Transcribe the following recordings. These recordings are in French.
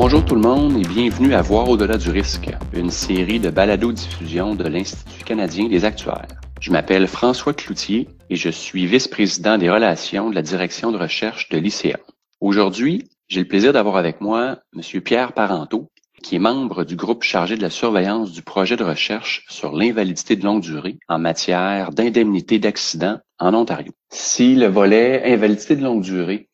Bonjour tout le monde et bienvenue à Voir au-delà du risque, une série de balados-diffusion de l'Institut canadien des actuaires. Je m'appelle François Cloutier et je suis vice-président des relations de la direction de recherche de l'ICA. Aujourd'hui, j'ai le plaisir d'avoir avec moi M. Pierre Parenteau, qui est membre du groupe chargé de la surveillance du projet de recherche sur l'invalidité de longue durée en matière d'indemnité d'accident en Ontario. Si le volet invalidité de longue durée,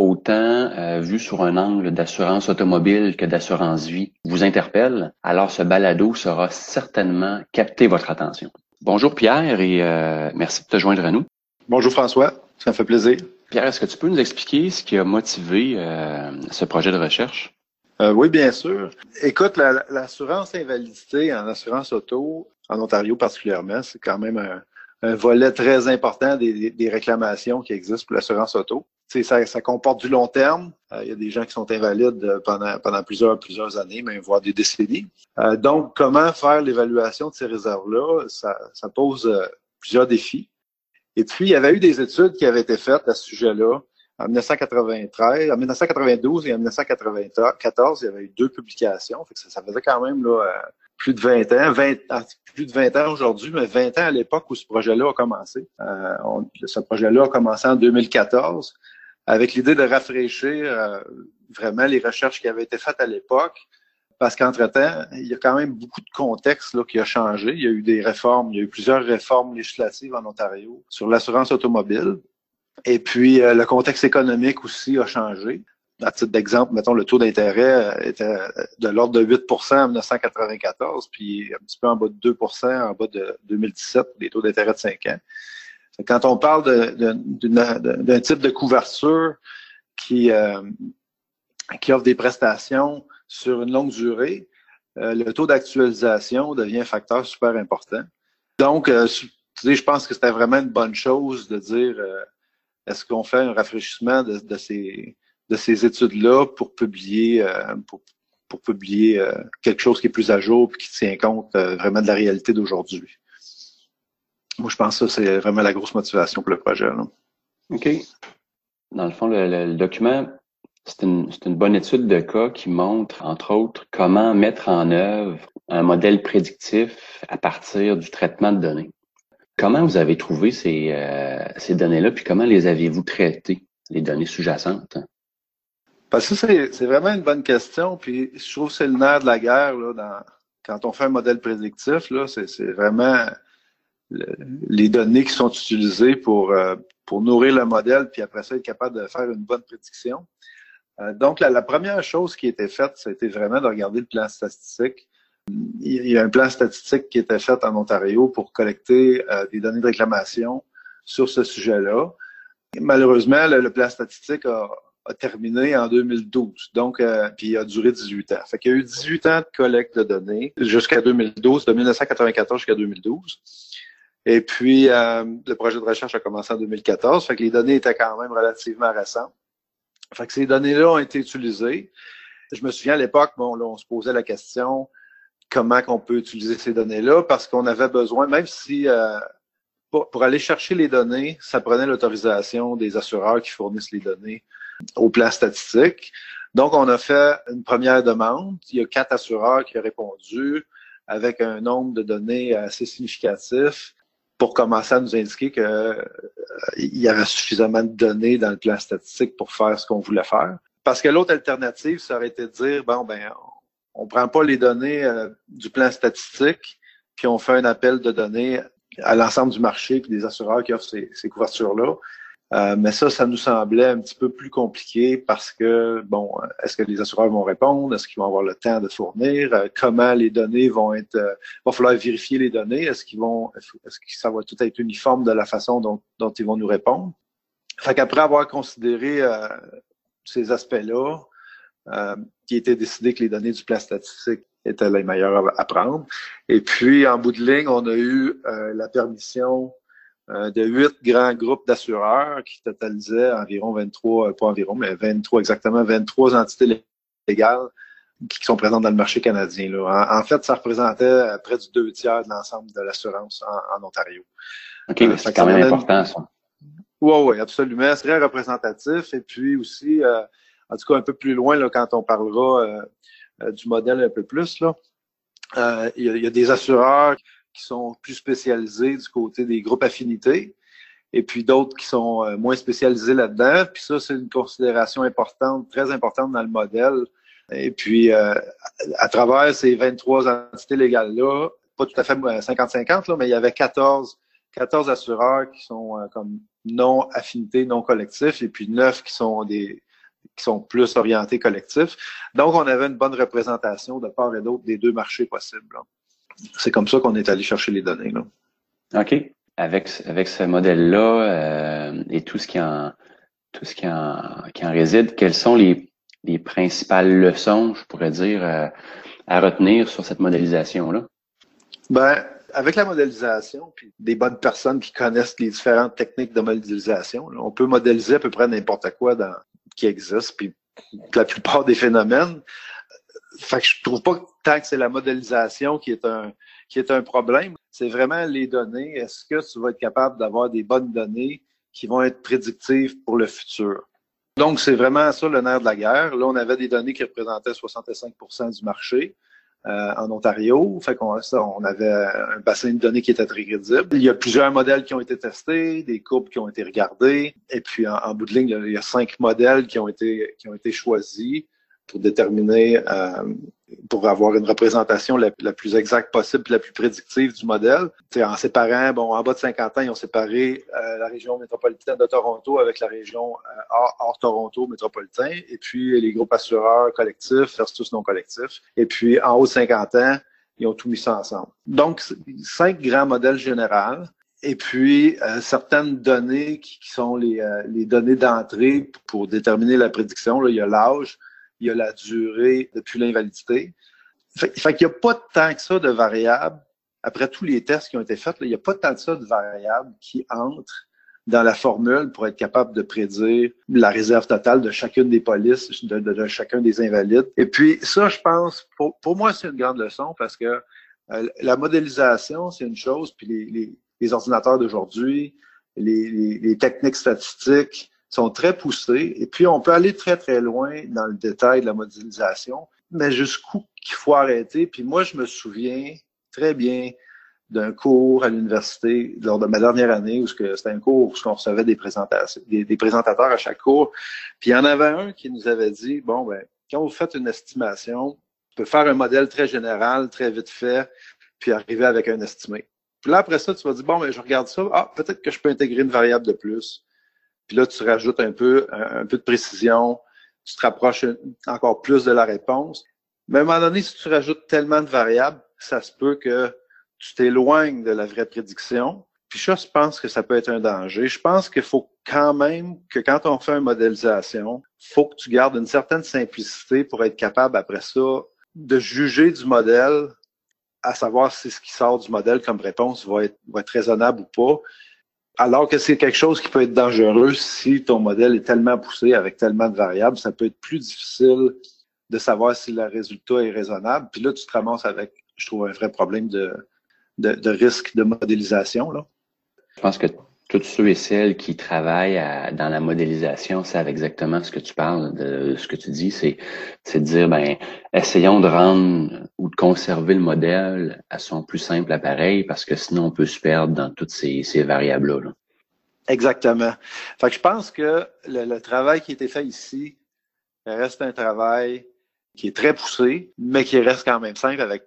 autant euh, vu sur un angle d'assurance automobile que d'assurance vie, vous interpelle, alors ce balado sera certainement capter votre attention. Bonjour Pierre et euh, merci de te joindre à nous. Bonjour François, ça me fait plaisir. Pierre, est-ce que tu peux nous expliquer ce qui a motivé euh, ce projet de recherche? Euh, oui, bien sûr. Écoute, l'assurance invalidité en assurance auto, en Ontario particulièrement, c'est quand même un, volet très important des, réclamations qui existent pour l'assurance auto. Ça, ça comporte du long terme. Euh, il y a des gens qui sont invalides pendant, pendant plusieurs, plusieurs années, même voire des décennies. Euh, donc, comment faire l'évaluation de ces réserves-là? Ça, ça pose plusieurs défis. Et puis, il y avait eu des études qui avaient été faites à ce sujet-là en 1993, en 1992 et en 1994, il y avait eu deux publications. ça, faisait quand même là, euh, plus de 20 ans, 20, ah, plus de 20 ans aujourd'hui, mais 20 ans à l'époque où ce projet-là a commencé. Euh, ce projet-là a commencé en 2014 avec l'idée de rafraîchir euh, vraiment les recherches qui avaient été faites à l'époque. Parce qu'entre-temps, il y a quand même beaucoup de contexte là, qui a changé. Il y a eu des réformes, il y a eu plusieurs réformes législatives en Ontario sur l'assurance automobile. Et puis, euh, le contexte économique aussi a changé. À titre d'exemple, mettons, le taux d'intérêt euh, était de l'ordre de 8% en 1994, puis un petit peu en bas de 2% en bas de 2017 les taux d'intérêt de 5 ans. Quand on parle d'un type de couverture qui, euh, qui offre des prestations sur une longue durée, le taux d'actualisation devient un facteur super important. Donc, je pense que c'était vraiment une bonne chose de dire est-ce qu'on fait un rafraîchissement de, ces, de ces études-là pour publier, euh, pour, publier euh, quelque chose qui est plus à jour et qui tient compte euh, vraiment de la réalité d'aujourd'hui? Moi, je pense que c'est vraiment la grosse motivation pour le projet. OK. Dans le fond, le, document, c'est une, une, bonne étude de cas qui montre, entre autres, comment mettre en œuvre un modèle prédictif à partir du traitement de données. Comment vous avez trouvé ces, ces données-là, puis comment les aviez-vous traitées, les données sous-jacentes? Parce que c'est vraiment une bonne question, puis je trouve que c'est le nerf de la guerre là, dans, quand on fait un modèle prédictif, c'est vraiment les données qui sont utilisées pour, euh, pour nourrir le modèle, puis après ça, être capable de faire une bonne prédiction. Euh, donc, la, première chose qui a été faite, c'était vraiment de regarder le plan statistique il y a un plan statistique qui était fait en Ontario pour collecter euh, des données de réclamation sur ce sujet-là. Malheureusement, le, plan statistique a, terminé en 2012, donc euh, puis il a duré 18 ans. Fait qu'il y a eu 18 ans de collecte de données jusqu'à 2012, de 1994 jusqu'à 2012. Et puis euh, le projet de recherche a commencé en 2014, fait que les données étaient quand même relativement récentes. Fait que ces données-là ont été utilisées. Je me souviens à l'époque, bon, là, on se posait la question comment qu'on peut utiliser ces données-là? Parce qu'on avait besoin, même si euh, pour, aller chercher les données, ça prenait l'autorisation des assureurs qui fournissent les données au plan statistique. Donc, on a fait une première demande. Il y a quatre assureurs qui ont répondu avec un nombre de données assez significatif pour commencer à nous indiquer qu'il euh, y avait suffisamment de données dans le plan statistique pour faire ce qu'on voulait faire. Parce que l'autre alternative, ça aurait été de dire, bon, ben, on prend pas les données euh, du plan statistique, puis on fait un appel de données à l'ensemble du marché et des assureurs qui offrent ces, couvertures-là. Euh, mais ça, ça nous semblait un petit peu plus compliqué parce que, bon, est-ce que les assureurs vont répondre? Est-ce qu'ils vont avoir le temps de fournir? Euh, comment les données vont être... il va falloir vérifier les données? Est-ce qu'ils vont... Est-ce que ça va tout être uniforme de la façon dont, dont ils vont nous répondre? Fait qu'après avoir considéré ces aspects-là, euh, qui était décidé que les données du plan statistique étaient les meilleures à, prendre. Et puis, en bout de ligne, on a eu euh, la permission euh, de huit grands groupes d'assureurs qui totalisaient environ 23, pas environ, mais 23 exactement, 23 entités légales qui sont présentes dans le marché canadien. Là. En, fait, ça représentait près du deux tiers de l'ensemble de l'assurance en, Ontario. OK, c'est quand même important, ça. Oui, oui, absolument. C'est très représentatif. Et puis aussi, en tout cas un peu plus loin là, quand on parlera du modèle un peu plus. Là. il, y a, des assureurs qui sont plus spécialisés du côté des groupes affinités et puis d'autres qui sont euh, moins spécialisés là-dedans. Puis ça, c'est une considération importante, très importante dans le modèle. Et puis, euh, à travers ces 23 entités légales-là, pas tout à fait 50-50, mais il y avait 14, 14 assureurs qui sont euh, comme non affinités, non collectifs, et puis 9 qui sont des qui sont plus orientés collectifs. Donc, on avait une bonne représentation de part et d'autre des deux marchés possibles. C'est comme ça qu'on est allé chercher les données. Là. OK avec, avec ce modèle-là euh, et tout ce qui en tout ce qui en, qui en réside, quelles sont les, les principales leçons, je pourrais dire, euh, à retenir sur cette modélisation-là? Ben, avec la modélisation, puis des bonnes personnes qui connaissent les différentes techniques de modélisation, on peut modéliser à peu près n'importe quoi dans, qui existe, puis la plupart des phénomènes. Fait que je trouve pas tant que c'est la modélisation qui est un qui est un problème c'est vraiment les données. Est-ce que tu vas être capable d'avoir des bonnes données qui vont être prédictives pour le futur? Donc, c'est vraiment ça le nerf de la guerre. Là, on avait des données qui représentaient 65% du marché euh, en Ontario. Fait qu'on on avait un bassin de données qui était très crédible. Il y a plusieurs modèles qui ont été testés, des courbes qui ont été regardées. Et puis, en, bout de ligne, il y a cinq modèles qui ont été, qui ont été choisis pour déterminer, euh, pour avoir une représentation la, plus exacte possible, la plus prédictive du modèle. en séparant, bon, en bas de 50 ans, ils ont séparé euh, la région métropolitaine de Toronto avec la région euh, hors, Toronto métropolitain, et puis les groupes assureurs collectifs versus non collectifs. Et puis en haut de 50 ans, ils ont tout mis ça ensemble. Donc, cinq grands modèles généraux. Et puis, certaines données qui, sont les, les données d'entrée pour déterminer la prédiction. Là, il y a l'âge, il y a la durée depuis l'invalidité. Fait, qu'il n'y a pas tant que ça de variables. Après tous les tests qui ont été faits, il n'y a pas tant de ça de variables qui entrent dans la formule pour être capable de prédire la réserve totale de chacune des polices, de, chacun des invalides. Et puis ça, je pense, pour, moi, c'est une grande leçon parce que euh, la modélisation, c'est une chose, puis les, ordinateurs d'aujourd'hui, les, techniques statistiques, sont très poussés. Et puis, on peut aller très, très loin dans le détail de la modélisation, mais jusqu'où qu'il faut arrêter. Puis moi, je me souviens très bien d'un cours à l'université lors de ma dernière année où c'était un cours où on recevait des présentateurs à chaque cours. Puis il y en avait un qui nous avait dit, bon, ben, quand vous faites une estimation, vous pouvez faire un modèle très général, très vite fait, puis arriver avec un estimé. Puis là, après ça, tu vas dire, bon, ben, je regarde ça. Ah, peut-être que je peux intégrer une variable de plus. Puis là, tu rajoutes un peu, un, peu de précision, tu te rapproches encore plus de la réponse. Mais à un moment donné, si tu rajoutes tellement de variables, ça se peut que tu t'éloignes de la vraie prédiction. Puis ça, je pense que ça peut être un danger. Je pense qu'il faut quand même que quand on fait une modélisation, faut que tu gardes une certaine simplicité pour être capable après ça de juger du modèle, à savoir si ce qui sort du modèle comme réponse va être, va être raisonnable ou pas. Alors que c'est quelque chose qui peut être dangereux si ton modèle est tellement poussé avec tellement de variables, ça peut être plus difficile de savoir si le résultat est raisonnable. Puis là, tu te ramasses avec, je trouve, un vrai problème de, de, de risque de modélisation. Là. Je pense que tous ceux et celles qui travaillent dans la modélisation savent exactement ce que tu parles, de ce que tu dis, c'est de dire ben essayons de rendre ou de conserver le modèle à son plus simple appareil parce que sinon on peut se perdre dans toutes ces, ces variables là. Exactement. Fait que je pense que le, le, travail qui a été fait ici reste un travail qui est très poussé, mais qui reste quand même simple avec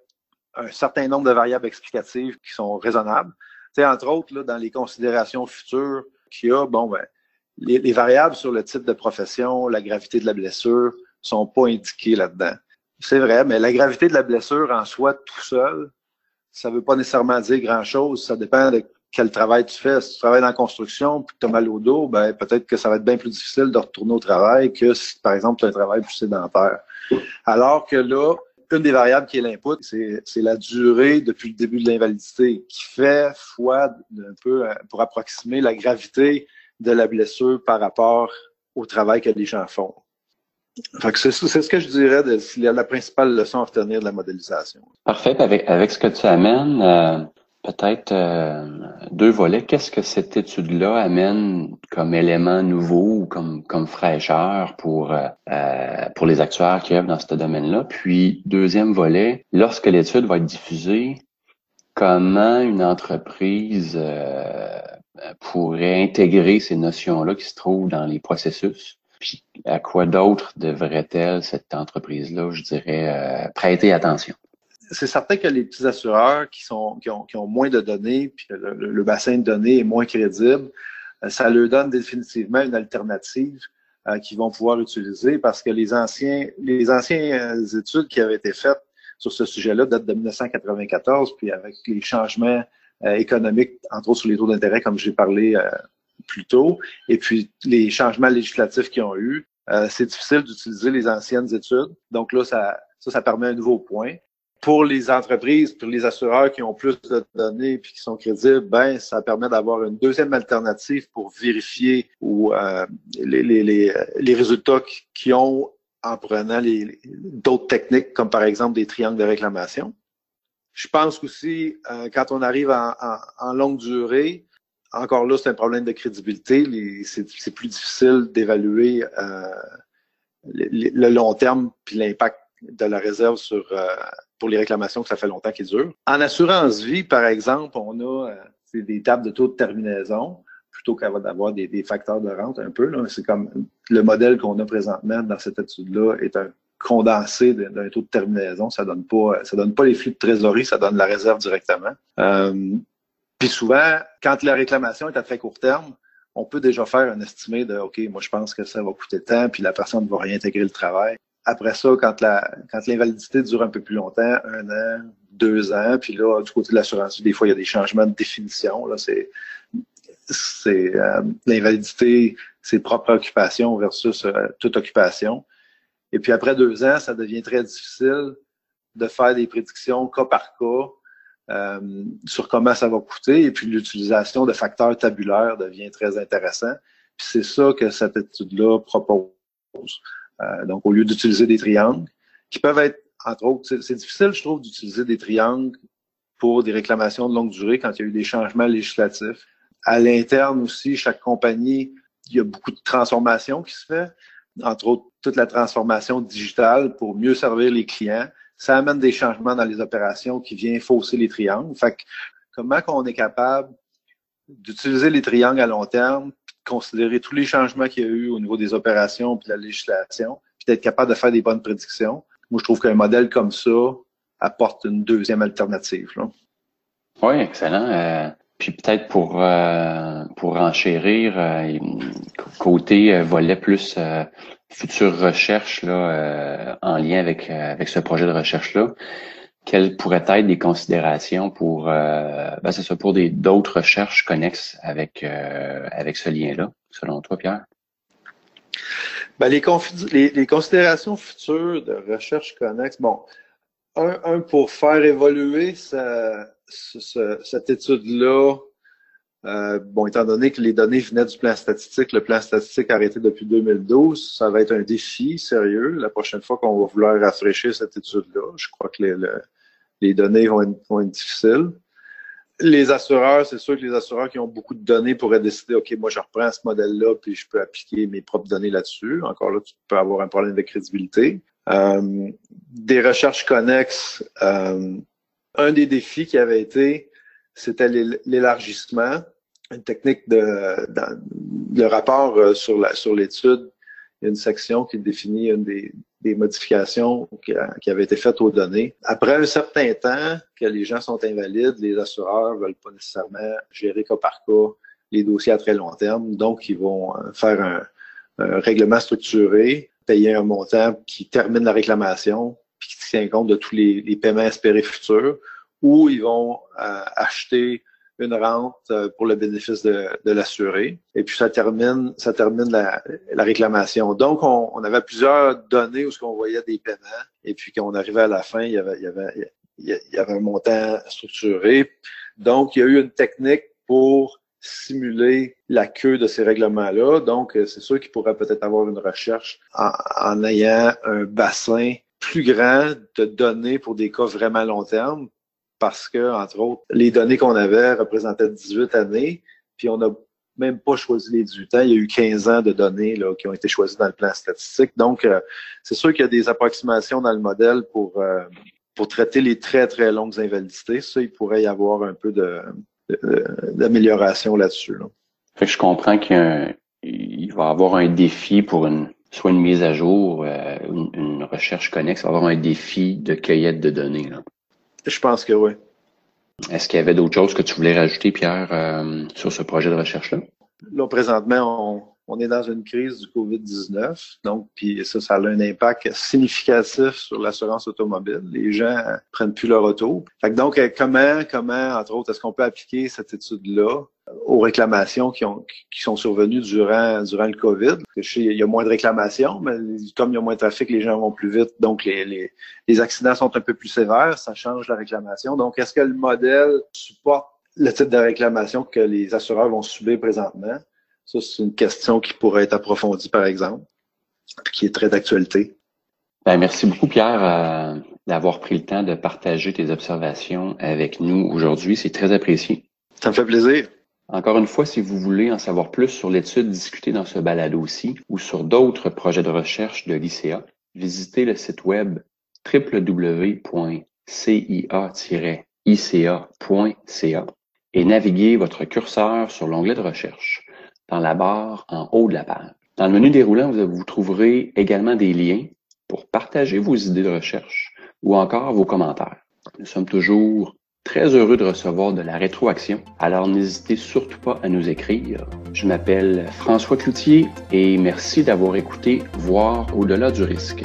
un certain nombre de variables explicatives qui sont raisonnables sais, entre autres, dans les considérations futures qu'il y a, bon, ben, les, les, variables sur le type de profession, la gravité de la blessure, sont pas indiquées là-dedans. C'est vrai, mais la gravité de la blessure en soi, tout seul, ça veut pas nécessairement dire grand-chose. Ça dépend de quel travail tu fais. Si tu travailles dans la construction puis que tu as mal au dos, ben, peut-être que ça va être bien plus difficile de retourner au travail que si, par exemple, tu as un travail plus sédentaire. Alors que là, une des variables qui est l'input, c'est la durée depuis le début de l'invalidité, qui fait fois un peu euh, pour approximer la gravité de la blessure par rapport au travail que les gens font. C'est ce que je dirais de la principale leçon à retenir de la modélisation. Parfait. Avec, avec ce que tu amènes, euh, peut-être euh, deux volets. Qu'est-ce que cette étude-là amène comme élément nouveau ou comme, comme fraîcheur pour, euh, euh, pour les actuaires qui œuvrent dans ce domaine-là? Puis, deuxième volet, lorsque l'étude va être diffusée, comment une entreprise pourrait intégrer ces notions-là qui se trouvent dans les processus? Puis, à quoi d'autre devrait-elle, cette entreprise-là, je dirais, prêter attention? C'est certain que les petits assureurs qui, sont, qui, ont, qui ont moins de données, puis le, bassin de données est moins crédible, euh, ça leur donne définitivement une alternative euh, qu'ils vont pouvoir utiliser parce que les anciens, les anciennes études qui avaient été faites sur ce sujet-là datent de 1994, puis avec les changements euh, économiques, entre autres sur les taux d'intérêt, comme j'ai parlé plus tôt, et puis les changements législatifs qu'ils ont eu, c'est difficile d'utiliser les anciennes études. Donc là, ça, ça, ça permet un nouveau point pour les entreprises, pour les assureurs qui ont plus de données puis qui sont crédibles, ben ça permet d'avoir une deuxième alternative pour vérifier ou euh, les, les, les, résultats qui ont en prenant d'autres techniques comme par exemple des triangles de réclamation. Je pense aussi euh, quand on arrive en, en, longue durée, encore là c'est un problème de crédibilité. C'est plus difficile d'évaluer euh, le, long terme puis l'impact de la réserve sur pour les réclamations que ça fait longtemps qu'ils durent. En assurance vie, par exemple, on a euh, des tables de taux de terminaison plutôt qu'avoir des, des, facteurs de rente un peu. C'est comme le modèle qu'on a présentement dans cette étude-là est un condensé d'un taux de terminaison. Ça donne pas, ça donne pas les flux de trésorerie, ça donne la réserve directement. Euh, puis souvent, quand la réclamation est à très court terme, on peut déjà faire un estimé de OK, moi je pense que ça va coûter tant, puis la personne va réintégrer le travail. Après ça, quand la quand l'invalidité dure un peu plus longtemps, un an, deux ans, puis là, du côté de l'assurance, des fois, il y a des changements de définition. Là, c'est c'est euh, l'invalidité, c'est propre occupation versus euh, toute occupation. Et puis après deux ans, ça devient très difficile de faire des prédictions cas par cas euh, sur comment ça va coûter. Et puis l'utilisation de facteurs tabulaires devient très intéressant. Puis c'est ça que cette étude-là propose. Euh, donc, au lieu d'utiliser des triangles, qui peuvent être, entre autres, c'est difficile, je trouve, d'utiliser des triangles pour des réclamations de longue durée quand il y a eu des changements législatifs. À l'interne aussi, chaque compagnie, il y a beaucoup de transformations qui se fait, entre autres toute la transformation digitale pour mieux servir les clients. Ça amène des changements dans les opérations qui viennent fausser les triangles. Fait que, comment qu'on est capable d'utiliser les triangles à long terme, considérer tous les changements qu'il y a eu au niveau des opérations puis la législation, puis d'être capable de faire des bonnes prédictions. Moi, je trouve qu'un modèle comme ça apporte une deuxième alternative. Là. Oui, excellent. Euh, puis peut-être pour euh, pour enchérir euh, côté volet plus future recherche là en lien avec avec ce projet de recherche là quelles pourraient être des considérations pour, euh, ben c'est ça, pour des d'autres recherches connexes avec euh, avec ce lien-là, selon toi, Pierre? Ben, les, considérations futures de recherche connexe, bon, un, un pour faire évoluer ce, cette étude-là, euh, bon, étant donné que les données venaient du plan statistique, le plan statistique arrêté depuis 2012, ça va être un défi sérieux la prochaine fois qu'on va vouloir rafraîchir cette étude-là. Je crois que les, les données vont être, difficiles. Les assureurs, c'est sûr que les assureurs qui ont beaucoup de données pourraient décider, OK, moi, je reprends ce modèle-là, puis je peux appliquer mes propres données là-dessus. Encore là, tu peux avoir un problème de crédibilité. Euh, des recherches connexes, euh, un des défis qui avait été, c'était l'élargissement, une technique de, le rapport euh, sur sur l'étude. Il y a une section qui définit une des, des modifications qui, avaient été faites aux données. Après un certain temps que les gens sont invalides, les assureurs veulent pas nécessairement gérer cas par cas les dossiers à très long terme. Donc, ils vont euh, faire un, règlement structuré, payer un montant qui termine la réclamation, puis qui tient compte de tous les, paiements espérés futurs, ou ils vont euh, acheter une rente euh, pour le bénéfice de, de l'assuré. Et puis ça termine, ça termine la, la réclamation. Donc on, on, avait plusieurs données où ce qu'on voyait des paiements. Et puis quand on arrivait à la fin, il y avait, il y avait, il y avait un montant structuré. Donc il y a eu une technique pour simuler la queue de ces règlements-là. Donc, c'est sûr qu'il pourrait peut-être avoir une recherche en, en, ayant un bassin plus grand de données pour des cas vraiment long terme parce que, entre autres, les données qu'on avait représentaient 18 années, puis on n'a même pas choisi les 18 ans. Il y a eu 15 ans de données là, qui ont été choisies dans le plan statistique. Donc, euh, c'est sûr qu'il y a des approximations dans le modèle pour, euh, pour traiter les très, très longues invalidités. Ça, il pourrait y avoir un peu de, d'amélioration là-dessus. Là. Fait que je comprends qu'il va y avoir un défi pour une soit une mise à jour, euh, une, recherche connexe, va y avoir un défi de cueillette de données. Là. Je pense que oui. Est-ce qu'il y avait d'autres choses que tu voulais rajouter, Pierre, euh, sur ce projet de recherche-là? Là, présentement, on, est dans une crise du COVID-19, donc puis ça, ça a un impact significatif sur l'assurance automobile. Les gens prennent plus leur auto. Fait donc, euh, comment, comment, entre autres, est-ce qu'on peut appliquer cette étude-là aux réclamations qui, ont, qui sont survenues durant, durant le COVID. il y a moins de réclamations, mais comme il y a moins de trafic, les gens vont plus vite, donc les, les, les accidents sont un peu plus sévères, ça change la réclamation. Donc, est-ce que le modèle supporte le type de réclamation que les assureurs vont subir présentement? Ça, c'est une question qui pourrait être approfondie, par exemple, qui est très d'actualité. Ben, merci beaucoup, Pierre, euh, d'avoir pris le temps de partager tes observations avec nous aujourd'hui. C'est très apprécié. Ça me fait plaisir. Encore une fois, si vous voulez en savoir plus sur l'étude discutée dans ce balado-ci ou sur d'autres projets de recherche de l'ICA, visitez le site web www.cia-ica.ca et naviguez votre curseur sur l'onglet de recherche dans la barre en haut de la page. Dans le menu déroulant, vous trouverez également des liens pour partager vos idées de recherche ou encore vos commentaires. Nous sommes toujours Très heureux de recevoir de la rétroaction, alors n'hésitez surtout pas à nous écrire. Je m'appelle François Cloutier et merci d'avoir écouté Voir au-delà du risque.